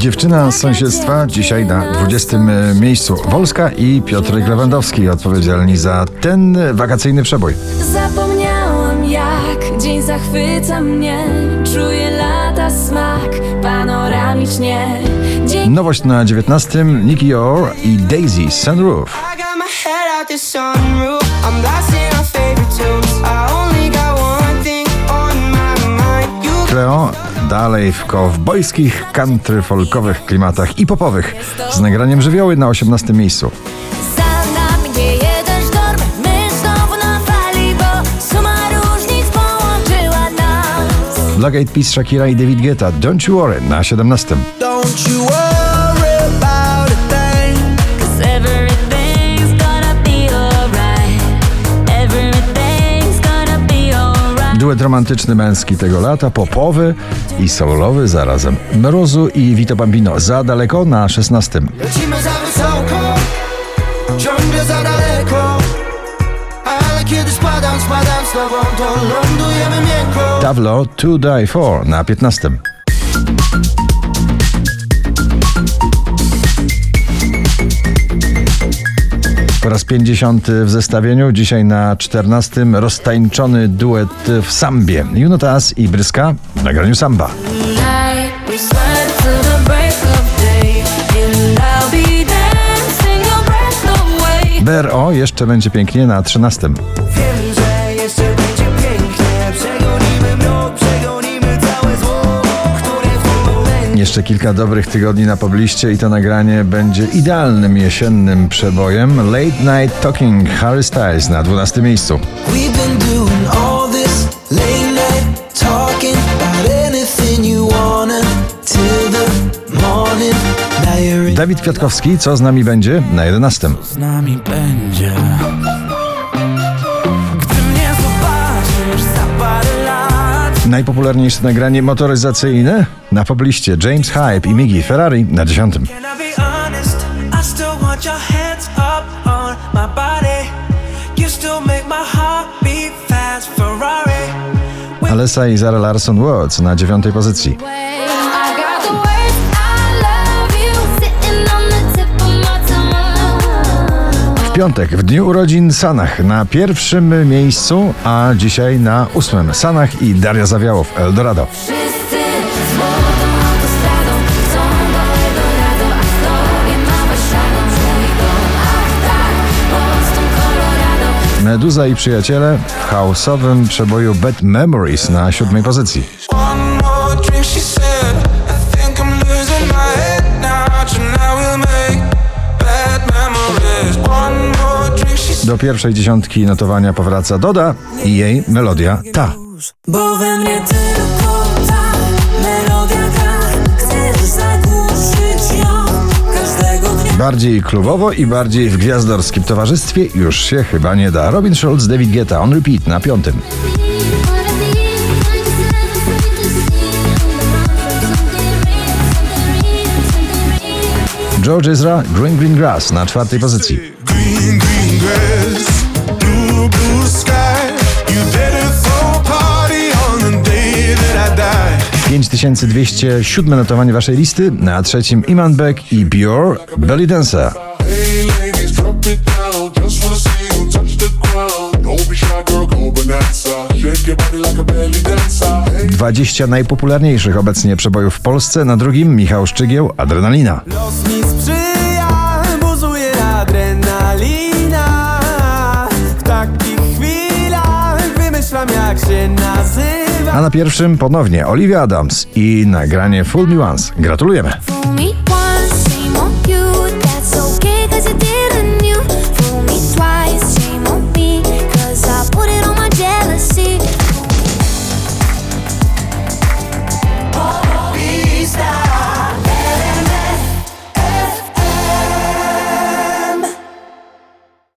Dziewczyna z sąsiedztwa dzisiaj na 20 miejscu. Wolska i Piotr Lewandowski odpowiedzialni za ten wakacyjny przebój. Zapomniałam jak dzień zachwyca mnie Czuję lata smak panoramicznie Dzień Nowość na 19 Nicky Orr i Daisy Sunroof. I got my head out the sunroof. I'm blasting our favorite tunes. I only Cleo dalej w kowbojskich, country folkowych klimatach i popowych z nagraniem żywioły na 18 miejscu. Black Eyed Peas, Shakira i David Guetta Don't You Worry na 17. Duet romantyczny męski tego lata, popowy i soulowy zarazem. Mrozu i Vito Bambino za daleko na 16. Lecimy za wysoko, ciągle za daleko. Ale kiedy spadam, spadam z tobą, to lądujemy miękko. Tavlo To Die For na 15. Po raz 50 w zestawieniu, dzisiaj na 14 roztańczony duet w sambie. Junotas i Bryska w nagraniu samba. BRO jeszcze będzie pięknie na 13. Wiem, że jeszcze Jeszcze kilka dobrych tygodni na pobliście i to nagranie będzie idealnym jesiennym przebojem. Late Night Talking Harry Styles na 12 miejscu. Dawid Kwiatkowski, co z nami będzie na 11. z nami będzie. Najpopularniejsze nagranie motoryzacyjne na pobliście James Hype i Miggy Ferrari na 10. can I be honest? I still want your hands up on my body. You still make my heart beat fast, Ferrari. Alessa i Zara Larson Words na 9 pozycji. W piątek, w dniu urodzin Sanach na pierwszym miejscu, a dzisiaj na ósmym Sanach i Daria Zawiałow Eldorado. Tak Meduza i przyjaciele w chaosowym przeboju Bad Memories na siódmej pozycji. Do pierwszej dziesiątki notowania powraca Doda i jej melodia ta. Bo we mnie tylko ta melodia gra. Chcesz zagłuszyć ją każdego dnia. Bardziej klubowo i bardziej w gwiazdorskim towarzystwie już się chyba nie da. Robin Schulz, David Guetta, on repeat na piątym. George Ezra, Green Green Grass na czwartej pozycji. Green, green grass, blue, blue sky. You better throw a party on the day that I die. 5207 notowanie waszej listy, na trzecim Iman Beck i Bior, Belly Dancer. Hey ladies, drop it down. Just wanna see you touch the ground. Don't be shy, girl, go bonanza. Shake your body like a belly dancer. Hey. 20 najpopularniejszych obecnie przebojów w Polsce, na drugim Michał Szczygieł, Adrenalina. A na pierwszym ponownie Olivia Adams i nagranie Full Me Once. Gratulujemy!